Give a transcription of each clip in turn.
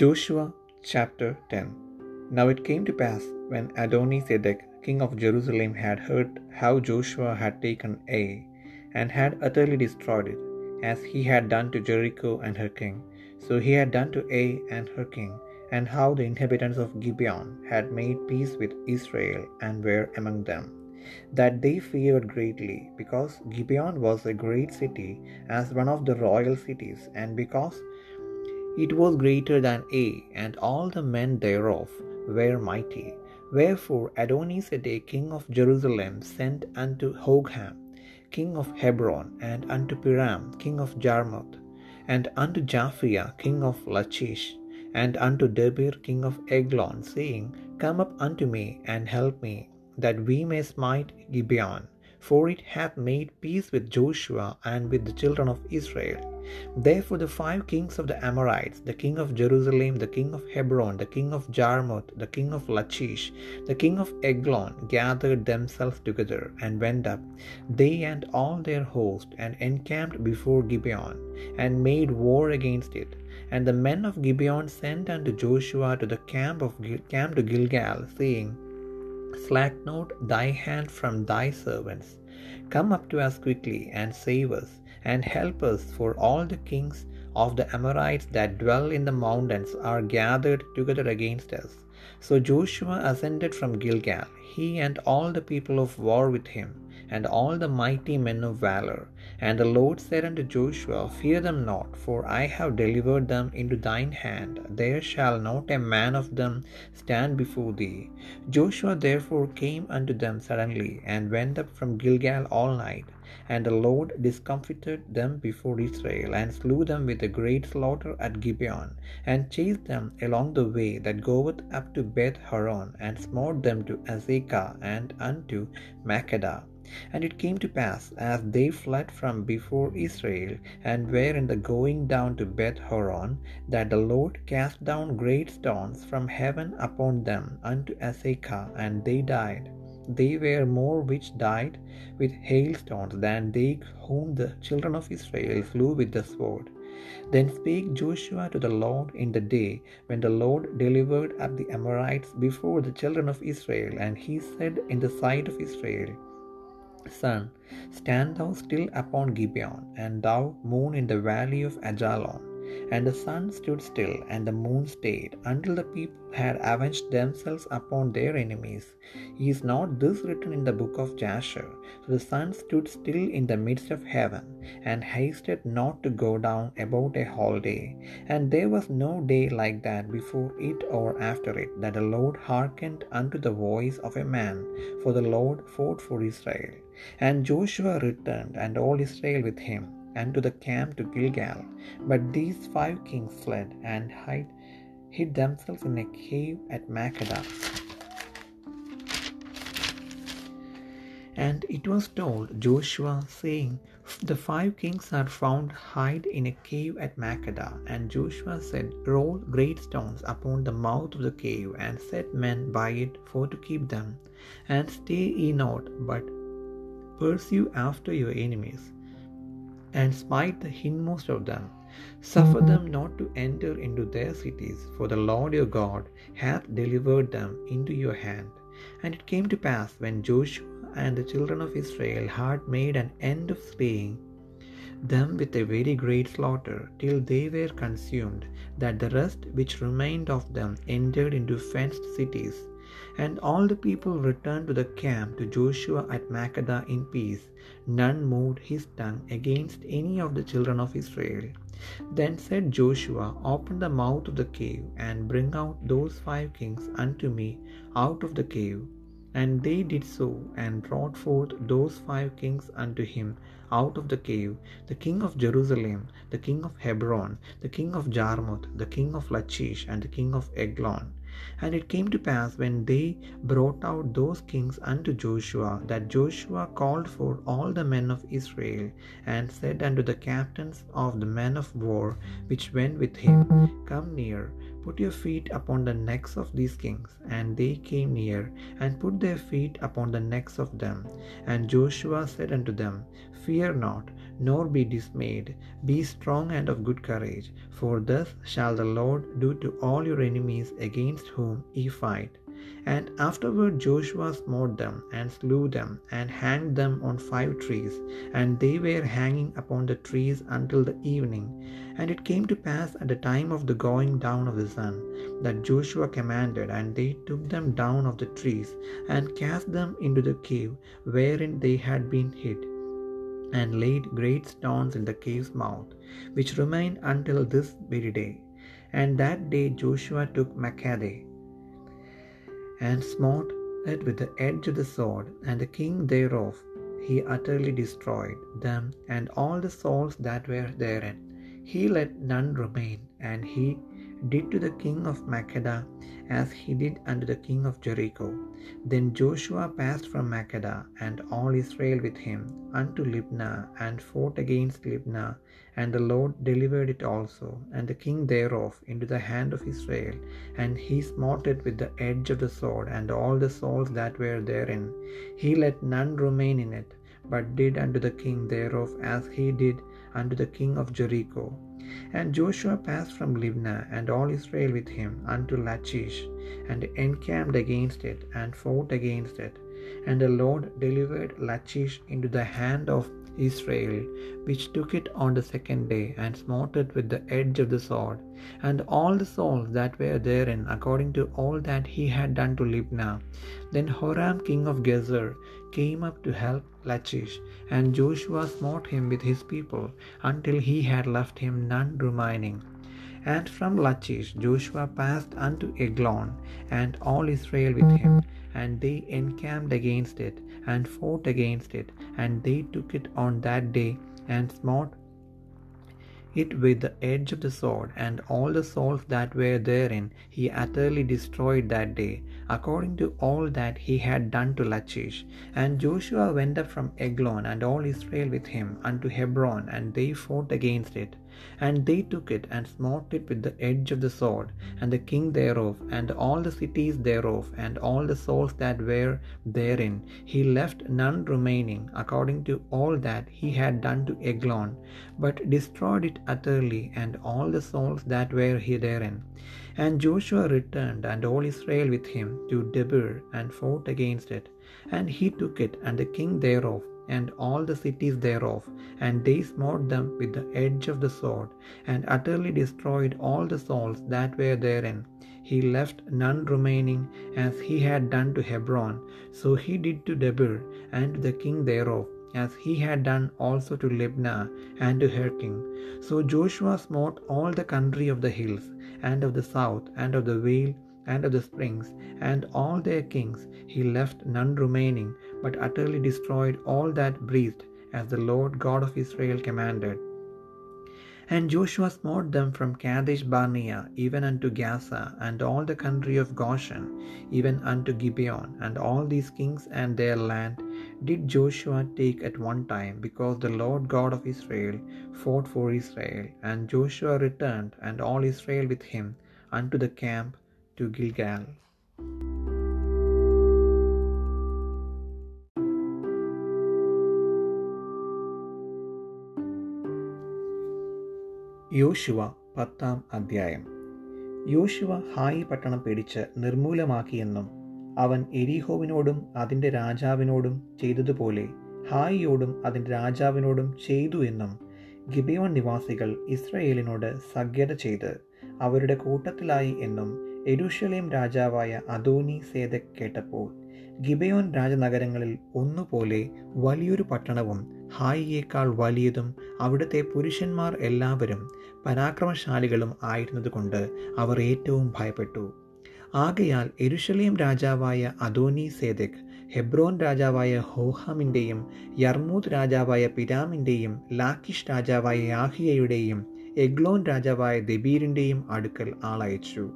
Joshua chapter 10 Now it came to pass when Adoni-Zedek king of Jerusalem had heard how Joshua had taken Ai, and had utterly destroyed it, as he had done to Jericho and her king, so he had done to Ai and her king, and how the inhabitants of Gibeon had made peace with Israel and were among them, that they feared greatly, because Gibeon was a great city, as one of the royal cities, and because it was greater than Ai, and all the men thereof were mighty. Wherefore Adoni-Zedek king of Jerusalem sent unto Hoham king of Hebron, and unto Piram king of Jarmuth, and unto Japhia king of Lachish, and unto Debir king of Eglon, saying, Come up unto me, and help me, that we may smite Gibeon, for it hath made peace with Joshua and with the children of Israel. Therefore the five kings of the Amorites, the king of Jerusalem, the king of Hebron, the king of Jarmuth, the king of Lachish, the king of Eglon, gathered themselves together, and went up, they and all their host, and encamped before Gibeon, and made war against it. And the men of Gibeon sent unto Joshua to the camp of camp to Gilgal, saying, Slack not thy hand from thy servants. Come up to us quickly, and save us, and help us, for all the kings of the Amorites that dwell in the mountains are gathered together against us. So Joshua ascended from Gilgal, he and all the people of war with him, and all the mighty men of valor. And the Lord said unto Joshua, Fear them not, for I have delivered them into thine hand. There shall not a man of them stand before thee. Joshua therefore came unto them suddenly, and went up from Gilgal all night. And the Lord discomfited them before Israel, and slew them with a great slaughter at Gibeon, and chased them along the way that goeth up to Beth Horon, and smote them to Azekah and unto Makkedah. And it came to pass, as they fled from before Israel, and were in the going down to Beth Horon, that the Lord cast down great stones from heaven upon them unto Azekah, and they died. They were more which died with hailstones than they whom the children of Israel slew with the sword. Then spake Joshua to the Lord in the day when the Lord delivered up the Amorites before the children of Israel, and he said in the sight of Israel, Sun, stand thou still upon Gibeon, and thou moon in the valley of Ajalon. And the sun stood still, and the moon stayed, until the people had avenged themselves upon their enemies. Is not this written in the book of Jasher? So the sun stood still in the midst of heaven, and hasted not to go down about a whole day. And there was no day like that before it or after it, that the Lord hearkened unto the voice of a man, for the Lord fought for Israel. And Joshua returned, and all Israel with him and to the camp to Gilgal. But these five kings fled and hid, hid themselves in a cave at Makkedah. And it was told Joshua, saying, The five kings are found hid in a cave at Makkedah. And Joshua said, Roll great stones upon the mouth of the cave, and set men by it for to keep them. And stay ye not, but pursue after your enemies and smite the hindmost of them. Suffer mm-hmm. them not to enter into their cities, for the Lord your God hath delivered them into your hand. And it came to pass when Joshua and the children of Israel had made an end of slaying them with a very great slaughter, till they were consumed, that the rest which remained of them entered into fenced cities. And all the people returned to the camp to Joshua at Makkedah in peace. None moved his tongue against any of the children of Israel. Then said Joshua, Open the mouth of the cave, and bring out those five kings unto me out of the cave. And they did so, and brought forth those five kings unto him out of the cave the king of Jerusalem, the king of Hebron, the king of Jarmuth, the king of Lachish, and the king of Eglon. And it came to pass when they brought out those kings unto Joshua, that Joshua called for all the men of Israel, and said unto the captains of the men of war which went with him, Come near, put your feet upon the necks of these kings. And they came near, and put their feet upon the necks of them. And Joshua said unto them, Fear not, nor be dismayed. Be strong and of good courage, for thus shall the Lord do to all your enemies against whom ye fight. And afterward Joshua smote them, and slew them, and hanged them on five trees, and they were hanging upon the trees until the evening. And it came to pass at the time of the going down of the sun, that Joshua commanded, and they took them down of the trees, and cast them into the cave wherein they had been hid, and laid great stones in the cave's mouth, which remain until this very day. And that day Joshua took Makkedah, and smote it with the edge of the sword, and the king thereof he utterly destroyed them and all the souls that were therein. He let none remain, and he did to the king of Makkedah as he did unto the king of Jericho. Then Joshua passed from Makkedah, and all Israel with him, unto Libnah, and fought against Libnah. And the Lord delivered it also, and the king thereof, into the hand of Israel. And he smote it with the edge of the sword, and all the souls that were therein. He let none remain in it, but did unto the king thereof as he did unto the king of Jericho. And Joshua passed from Libnah, and all Israel with him, unto Lachish, and encamped against it, and fought against it. And the Lord delivered Lachish into the hand of Israel, which took it on the second day, and smote it with the edge of the sword, and all the souls that were therein, according to all that he had done to Libnah. Then Horam king of Gezer came up to help Lachish, and Joshua smote him with his people, until he had left him none remaining. And from Lachish Joshua passed unto Eglon, and all Israel with him, and they encamped against it, and fought against it, and they took it on that day, and smote it with the edge of the sword, and all the souls that were therein he utterly destroyed that day, according to all that he had done to Lachish. And Joshua went up from Eglon, and all Israel with him, unto Hebron, and they fought against it. And they took it, and smote it with the edge of the sword, and the king thereof, and all the cities thereof, and all the souls that were therein. He left none remaining, according to all that he had done to Eglon, but destroyed it utterly, and all the souls that were therein. And Joshua returned, and all Israel with him, to Debir, and fought against it. And he took it, and the king thereof, and all the cities thereof, and they smote them with the edge of the sword, and utterly destroyed all the souls that were therein. He left none remaining, as he had done to Hebron, so he did to Debir, and to the king thereof, as he had done also to Libnah, and to her king. So Joshua smote all the country of the hills, and of the south, and of the vale, and of the springs, and all their kings. He left none remaining, but utterly destroyed all that breathed, as the Lord God of Israel commanded. And Joshua smote them from Kadesh Barnea even unto Gaza, and all the country of Goshen, even unto Gibeon, and all these kings and their land did Joshua take at one time, because the Lord God of Israel fought for Israel. And Joshua returned, and all Israel with him, unto the camp to Gilgal. യോശുവ പത്താം അധ്യായം. യോശുവ ഹായി പട്ടണം പിടിച്ച് നിർമൂലമാക്കിയെന്നും അവൻ എരിഹോവിനോടും അതിന്റെ രാജാവിനോടും ചെയ്തതുപോലെ ഹായിയോടും അതിന്റെ രാജാവിനോടും ചെയ്തു എന്നും ഗിബിയോൺ നിവാസികൾ ഇസ്രയേലിനോട് സഖ്യത ചെയ്ത് അവരുടെ കൂട്ടത്തിലായി എന്നും എരുഷലേം രാജാവായ അദോനി സേദക് കേട്ടപ്പോൾ ഗിബയോൻ രാജനഗരങ്ങളിൽ ഒന്നുപോലെ വലിയൊരു പട്ടണവും ഹായിയേക്കാൾ വലിയതും അവിടുത്തെ പുരുഷന്മാർ എല്ലാവരും പരാക്രമശാലികളും ആയിരുന്നതുകൊണ്ട് അവർ ഏറ്റവും ഭയപ്പെട്ടു. ആകയാൽ എരുഷലേം രാജാവായ അദോനി സേദക് ഹെബ്രോൻ രാജാവായ ഹോഹാമിന്റെയും യർമൂദ് രാജാവായ പിരാമിന്റെയും ലാക്കിഷ് രാജാവായ യാഹിയയുടെയും എഗ്ലോൻ രാജാവായ ദബീറിന്റെയും അടുക്കൽ ആളയച്ചു.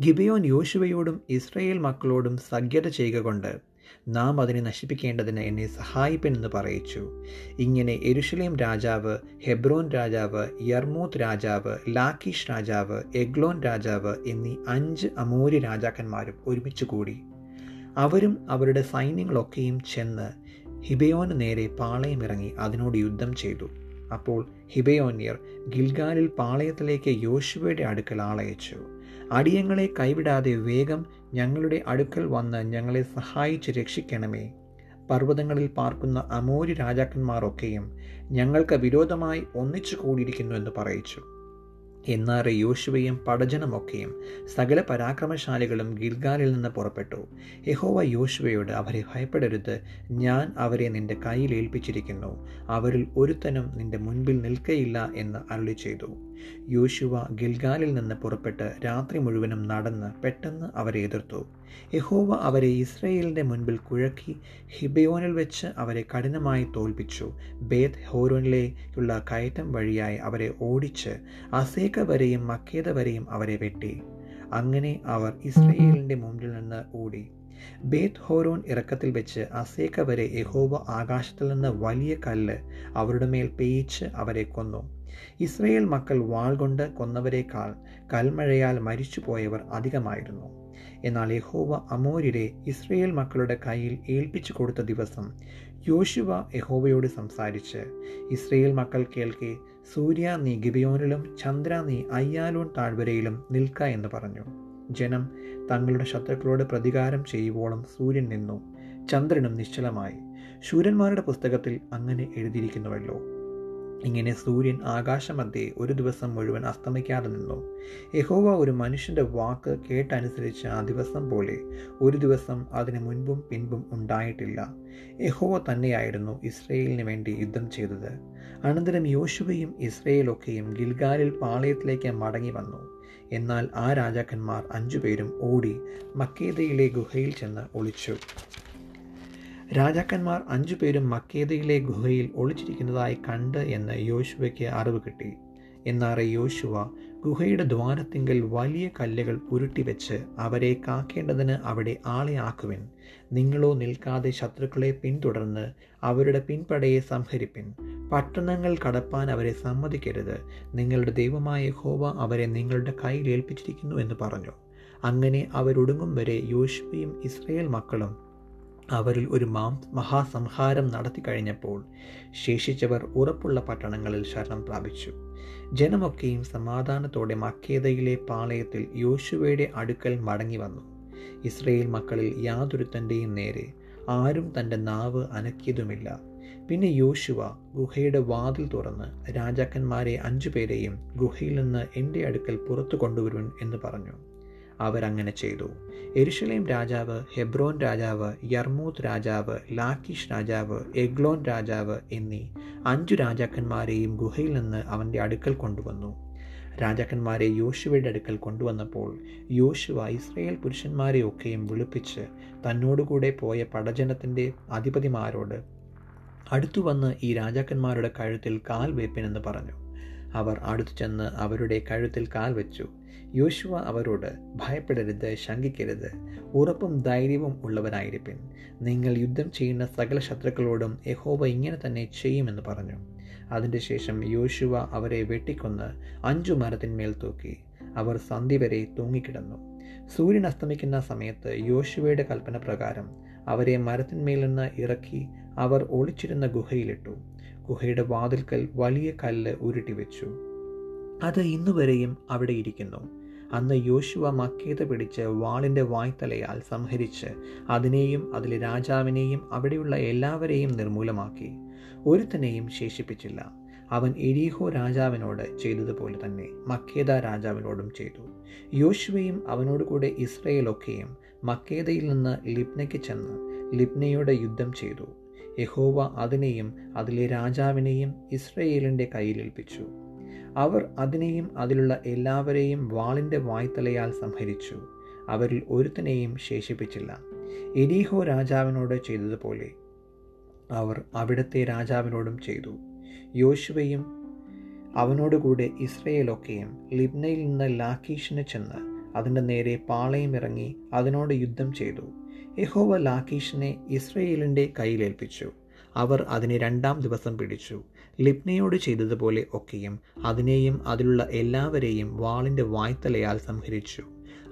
ഗിബിയോൻ യോശുവയോടും ഇസ്രയേൽ മക്കളോടും സഖ്യത ചെയ്യുക കൊണ്ട് നാം അതിനെ നശിപ്പിക്കേണ്ടതിന് എന്നെ സഹായിപ്പനെന്ന് പറയിച്ചു. ഇങ്ങനെ എരുഷലേം രാജാവ് ഹെബ്രോൻ രാജാവ് യർമൂത്ത് രാജാവ് ലാക്കിഷ് രാജാവ് എഗ്ലോൻ രാജാവ് എന്നീ അഞ്ച് അമൂര്യ രാജാക്കന്മാരും ഒരുമിച്ച് കൂടി. അവരും അവരുടെ സൈന്യങ്ങളൊക്കെയും ചെന്ന് ഹിബയോന് നേരെ പാളയമിറങ്ങി അതിനോട് യുദ്ധം ചെയ്തു. അപ്പോൾ ഹിബയോന്യർ ഗിൽഗാലിൽ പാളയത്തിലേക്ക് യോശുവയുടെ അടുക്കൽ ആളയച്ചു. അടിയങ്ങളെ കൈവിടാതെ വേഗം ഞങ്ങളുടെ അടുക്കൽ വന്ന് ഞങ്ങളെ സഹായിച്ച് രക്ഷിക്കണമേ. പർവതങ്ങളിൽ പാർക്കുന്ന അമോരി രാജാക്കന്മാരൊക്കെയും ഞങ്ങൾക്ക് വിരോധമായി ഒന്നിച്ചു കൂടിയിരിക്കുന്നു എന്ന് പറയിച്ചു. എന്നാറെ യോശുവയും പടജനമൊക്കെയും സകല പരാക്രമശാലികളും ഗിൽഗാലിൽ നിന്ന് പുറപ്പെട്ടു. യഹോവ യോശുവയോട് അവരെ ഭയപ്പെടരുത് ഞാൻ അവരെ നിന്റെ കയ്യിൽ ഏൽപ്പിച്ചിരിക്കുന്നു അവരിൽ ഒരുത്തനും നിന്റെ മുൻപിൽ നിൽക്കയില്ല എന്ന് അരുളി ചെയ്തു യോശുവ ഗിൽഗാലിൽ നിന്ന് പുറപ്പെട്ട് രാത്രി മുഴുവനും നടന്ന് പെട്ടെന്ന് അവരെ എതിർത്തു. യഹോവ അവരെ ഇസ്രയേലിന്റെ മുൻപിൽ കുഴക്കി ഹിബയോനിൽ വെച്ച് അവരെ കഠിനമായി തോൽപ്പിച്ചു. ബേത് ഹോരോനിലേക്കുള്ള കയറ്റം വഴിയായി അവരെ ഓടിച്ച് അസേക്ക വരെയും മക്കേത വരെയും അവരെ വെട്ടി. അങ്ങനെ അവർ ഇസ്രയേലിന്റെ മുമ്പിൽ നിന്ന് ഓടി. ബേത്ത് ഹോരോൻ ഇറക്കത്തിൽ വെച്ച് അസേക്ക വരെ യഹോവ ആകാശത്തിൽ നിന്ന് വലിയ കല്ല് അവരുടെ മേൽ പേയിച്ച് അവരെ കൊന്നു. ഇസ്രയേൽ മക്കൾ വാൾ കൊണ്ട് കൊന്നവരെക്കാൾ കൽമഴയാൽ മരിച്ചുപോയവർ അധികമായിരുന്നു. എന്നാൽ യഹോവ അമോര്യരെ ഇസ്രയേൽ മക്കളുടെ കയ്യിൽ ഏൽപ്പിച്ചു കൊടുത്ത ദിവസം യോശുവ യഹോവയോട് സംസാരിച്ച് ഇസ്രയേൽ മക്കൾ കേൾക്കെ സൂര്യ നീ ഗിബിയോനിലും ചന്ദ്ര നീ അയ്യാലോൺ താഴ്വരയിലും നിൽക്ക എന്ന് പറഞ്ഞു. ജനം തങ്ങളുടെ ശത്രുക്കളോട് പ്രതികാരം ചെയ്യുവോളം സൂര്യൻ നിന്നു. ചന്ദ്രനും നിശ്ചലമായി. ശൂരന്മാരുടെ പുസ്തകത്തിൽ അങ്ങനെ എഴുതിയിരിക്കുന്നുവല്ലോ. ഇങ്ങനെ സൂര്യൻ ആകാശമധ്യേ ഒരു ദിവസം മുഴുവൻ അസ്തമിക്കാതെ നിന്നു. യഹോവ ഒരു മനുഷ്യന്റെ വാക്ക് കേട്ടനുസരിച്ച് ആ ദിവസം പോലെ ഒരു ദിവസം അതിന് മുൻപും പിൻപും ഉണ്ടായിട്ടില്ല. യഹോവ തന്നെയായിരുന്നു ഇസ്രയേലിന് വേണ്ടി യുദ്ധം ചെയ്തത്. അനന്തരം യോശുവയും ഇസ്രയേലൊക്കെയും ഗിൽഗാലിൽ പാളയത്തിലേക്ക് മടങ്ങി വന്നു. എന്നാൽ ആ രാജാക്കന്മാർ അഞ്ചുപേരും ഓടി മക്കേദയിലെ ഗുഹയിൽ ചെന്ന് ഒളിച്ചു. രാജാക്കന്മാർ അഞ്ചു പേരും മക്കേദയിലെ ഗുഹയിൽ ഒളിച്ചിരിക്കുന്നതായി കണ്ട് എന്ന് യോശുവയ്ക്ക് അറിവ് കിട്ടി. എന്നാറെ യോശുവ ഗുഹയുടെ ദ്വാരത്തിങ്കൽ വലിയ കല്ലുകൾ ഉരുട്ടിവെച്ച് അവരെ കാക്കേണ്ടതിന് അവിടെ ആളെ ആക്കുവിൻ. നിങ്ങളോ നിൽക്കാതെ ശത്രുക്കളെ പിന്തുടർന്ന് അവരുടെ പിൻപടയെ സംഹരിപ്പിൻ. പട്ടണങ്ങൾ കടപ്പാൻ അവരെ സമ്മതിക്കരുത്. നിങ്ങളുടെ ദൈവമായ ഹോവ അവരെ നിങ്ങളുടെ കയ്യിൽ ഏൽപ്പിച്ചിരിക്കുന്നു എന്ന് പറഞ്ഞു. അങ്ങനെ അവരൊടുങ്ങും വരെ യോശുവയും ഇസ്രയേൽ മക്കളും അവരിൽ ഒരു മാം മഹാസംഹാരം നടത്തി കഴിഞ്ഞപ്പോൾ ശേഷിച്ചവർ ഉറപ്പുള്ള പട്ടണങ്ങളിൽ ശരണം പ്രാപിച്ചു. ജനമൊക്കെയും സമാധാനത്തോടെ മക്കേതയിലെ പാളയത്തിൽ യോശുവയുടെ അടുക്കൽ മടങ്ങി വന്നു. ഇസ്രയേൽ മക്കളിൽ യാതൊരുത്തന്റെയും നേരെ ആരും തന്റെ നാവ് അനക്കിയതുമില്ല. പിന്നെ യോശുവ ഗുഹയുടെ വാതിൽ തുറന്ന് രാജാക്കന്മാരെ അഞ്ചുപേരെയും ഗുഹയിൽ നിന്ന് എന്റെ അടുക്കൽ പുറത്തു കൊണ്ടുവരുവൻ എന്ന് പറഞ്ഞു. അവരങ്ങനെ ചെയ്തു. എരുഷലേം രാജാവ് ഹെബ്രോൻ രാജാവ് യർമൂത്ത് രാജാവ് ലാക്കിഷ് രാജാവ് എഗ്ലോൻ രാജാവ് എന്നീ അഞ്ചു രാജാക്കന്മാരെയും ഗുഹയിൽ നിന്ന് അവന്റെ അടുക്കൽ കൊണ്ടുവന്നു. രാജാക്കന്മാരെ യോശുവയുടെ അടുക്കൽ കൊണ്ടുവന്നപ്പോൾ യോശുവ ഇസ്രയേൽ പുരുഷന്മാരെയൊക്കെയും വിളിപ്പിച്ച് തന്നോടുകൂടെ പോയ പടജനത്തിന്റെ അധിപതിമാരോട് അടുത്തു വന്ന് ഈ രാജാക്കന്മാരുടെ കഴുത്തിൽ കാൽ വെപ്പിനെന്ന് പറഞ്ഞു. അവർ അടുത്തു ചെന്ന് അവരുടെ കഴുത്തിൽ കാൽ വെച്ചു. യോശുവ അവരോട് ഭയപ്പെടരുത് ശങ്കിക്കരുത്. ഉറപ്പും ധൈര്യവും ഉള്ളവനായിരിപ്പിൻ. നിങ്ങൾ യുദ്ധം ചെയ്യുന്ന സകല ശത്രുക്കളോടും യഹോവ ഇങ്ങനെ തന്നെ ചെയ്യുമെന്ന് പറഞ്ഞു. അതിന്റെ ശേഷം യോശുവ അവരെ വെട്ടിക്കൊന്ന് അഞ്ചു മരത്തിന്മേൽ തൂക്കി. അവർ സന്ധി വരെ തൂങ്ങിക്കിടന്നു. സൂര്യൻ അസ്തമിക്കുന്ന സമയത്ത് യോശുവയുടെ കൽപ്പന പ്രകാരം അവരെ മരത്തിന്മേൽ നിന്ന് ഇറക്കി അവർ ഒളിച്ചിരുന്ന ഗുഹയിലിട്ടു. ഗുഹയുടെ വാതിൽക്കൽ വലിയ കല്ല് ഉരുട്ടി വെച്ചു അത് ഇന്നുവരെയും അവിടെ ഇരിക്കുന്നു. അന്ന് യോശുവ മക്കേത പിടിച്ച് വാളിന്റെ വായ്ത്തലയാൽ സംഹരിച്ച് അതിനെയും അതിലെ രാജാവിനെയും അവിടെയുള്ള എല്ലാവരെയും നിർമൂലമാക്കി. ഒരുത്തനെയും ശേഷിപ്പിച്ചില്ല. അവൻ എരീഹോ രാജാവിനോട് ചെയ്തതുപോലെ തന്നെ മക്കേദ രാജാവിനോടും ചെയ്തു. യോശുവയും അവനോടുകൂടെ ഇസ്രയേലൊക്കെയും മക്കേദയിൽ നിന്ന് ലിപ്നയ്ക്ക് ചെന്ന് ലിബ്നയോട് യുദ്ധം ചെയ്തു. യഹോവ അതിനെയും അതിലെ രാജാവിനെയും ഇസ്രയേലിന്റെ കയ്യിലേൽപ്പിച്ചു അവർ അതിനെയും അതിലുള്ള എല്ലാവരെയും വാളിന്റെ വായ്ത്തലയാൽ സംഹരിച്ചു. അവരിൽ ഒരുത്തനെയും ശേഷിപ്പിച്ചില്ല. എരീഹോ രാജാവിനോട് ചെയ്തതുപോലെ അവർ അവിടുത്തെ രാജാവിനോടും ചെയ്തു. യോശുവയും അവനോടുകൂടെ ഇസ്രയേലൊക്കെയും ലിബ്നയിൽ നിന്ന് ലാക്കീഷിന് ചെന്ന് അതിന്റെ നേരെ പാളയമിറങ്ങി അതിനോട് യുദ്ധം ചെയ്തു. യഹോവ ലാക്കീഷിനെ ഇസ്രയേലിന്റെ കയ്യിലേൽപ്പിച്ചു. അവർ അതിനെ രണ്ടാം ദിവസം പിടിച്ചു. ലിപ്നയോട് ചെയ്തതുപോലെ ഒക്കെയും അതിനെയും അതിലുള്ള എല്ലാവരെയും വാളിന്റെ വായ്ത്തലയാൽ സംഹരിച്ചു.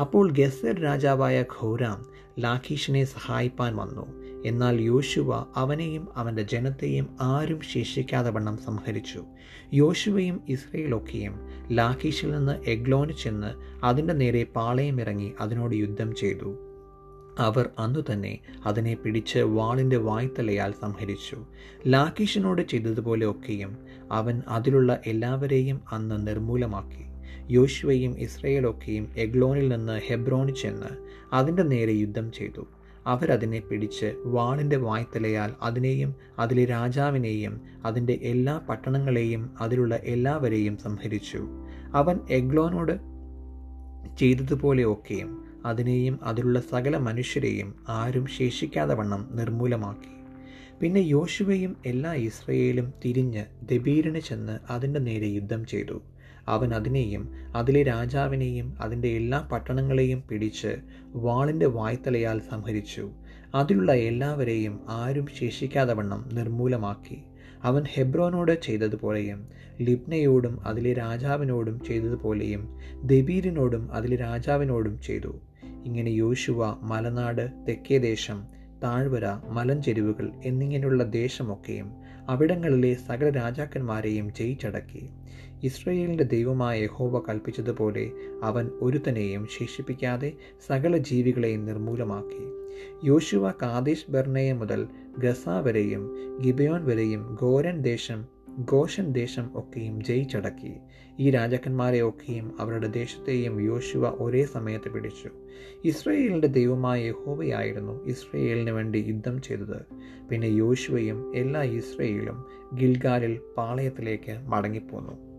അപ്പോൾ ഗസർ രാജാവായ ഖോരാം ലാഖീഷിനെ സഹായിപ്പാൻ വന്നു. എന്നാൽ യോശുവ അവനെയും അവന്റെ ജനത്തെയും ആരും ശേഷിക്കാതെ വണ്ണം സംഹരിച്ചു. യോശുവയും ഇസ്രയേലൊക്കെയും ലാഖീഷിൽ നിന്ന് എഗ്ലോന് അതിന്റെ നേരെ പാളയമിറങ്ങി അതിനോട് യുദ്ധം ചെയ്തു. അവർ അന്നു തന്നെ അതിനെ പിടിച്ച് വാളിന്റെ വായ്ത്തലയാൽ സംഹരിച്ചു. ലാക്കീഷിനോട് ചെയ്തതുപോലെ ഒക്കെയും അവൻ അതിലുള്ള എല്ലാവരെയും അന്ന് നിർമൂലമാക്കി. യോശുവയും ഇസ്രയേലൊക്കെയും എഗ്ലോണിൽ നിന്ന് ഹെബ്രോണിൽ ചെന്ന് അതിന്റെ നേരെ യുദ്ധം ചെയ്തു. അവരതിനെ പിടിച്ച് വാളിന്റെ വായ്ത്തലയാൽ അതിനെയും അതിലെ രാജാവിനെയും അതിന്റെ എല്ലാ പട്ടണങ്ങളെയും അതിലുള്ള എല്ലാവരെയും സംഹരിച്ചു. അവൻ എഗ്ലോനോട് ചെയ്തതുപോലെ ഒക്കെയും അതിനെയും അതിലുള്ള സകല മനുഷ്യരെയും ആരും ശേഷിക്കാതെ വണ്ണം നിർമൂലമാക്കി പിന്നെ യോശുവയും എല്ലാ ഇസ്രയേലും തിരിഞ്ഞ് ദബീരിന് ചെന്ന് അതിന്റെ നേരെ യുദ്ധം ചെയ്തു. അവൻ അതിനെയും അതിലെ രാജാവിനെയും അതിന്റെ എല്ലാ പട്ടണങ്ങളെയും പിടിച്ച് വാളിന്റെ വായ്ത്തലയാൽ സംഹരിച്ചു. അതിലുള്ള എല്ലാവരെയും ആരും ശേഷിക്കാതെ വണ്ണം നിർമൂലമാക്കി അവൻ ഹെബ്രോനോട് ചെയ്തതുപോലെയും ലിബ്നയോടും അതിലെ രാജാവിനോടും ചെയ്തതുപോലെയും ദബീരിനോടും അതിലെ രാജാവിനോടും ചെയ്തു. ഇങ്ങനെ യോശുവ മലനാട് തെക്കേദേശം താഴ്വര മലഞ്ചെരിവുകൾ എന്നിങ്ങനെയുള്ള ദേശമൊക്കെയും അവിടങ്ങളിലെ സകല രാജാക്കന്മാരെയും ജയിച്ചടക്കി. ഇസ്രയേലിന്റെ ദൈവമായ യഹോവ കൽപ്പിച്ചതുപോലെ അവൻ ഒരുത്തനെയും ശേഷിപ്പിക്കാതെ സകല ജീവികളെയും നിർമൂലമാക്കി യോശുവ കാദേശ് ബർണയ മുതൽ ഗസ വരെയും ഗിബയോൻ വരെയും ഗോരൻ ദേശം ഗോഷൻ ദേശം ഒക്കെയും ജയിച്ചടക്കി. ഈ രാജാക്കന്മാരെ ഒക്കെയും അവരുടെ ദേശത്തെയും യോശുവ ഒരേ സമയത്ത് പിടിച്ചു. ഇസ്രയേലിന്റെ ദൈവമായ യഹോവയായിരുന്നു ഇസ്രയേലിന് വേണ്ടി യുദ്ധം ചെയ്തത്. പിന്നെ യോശുവയും എല്ലാ ഇസ്രയേലും ഗിൽഗാലിൽ പാളയത്തിലേക്ക് മടങ്ങിപ്പോന്നു.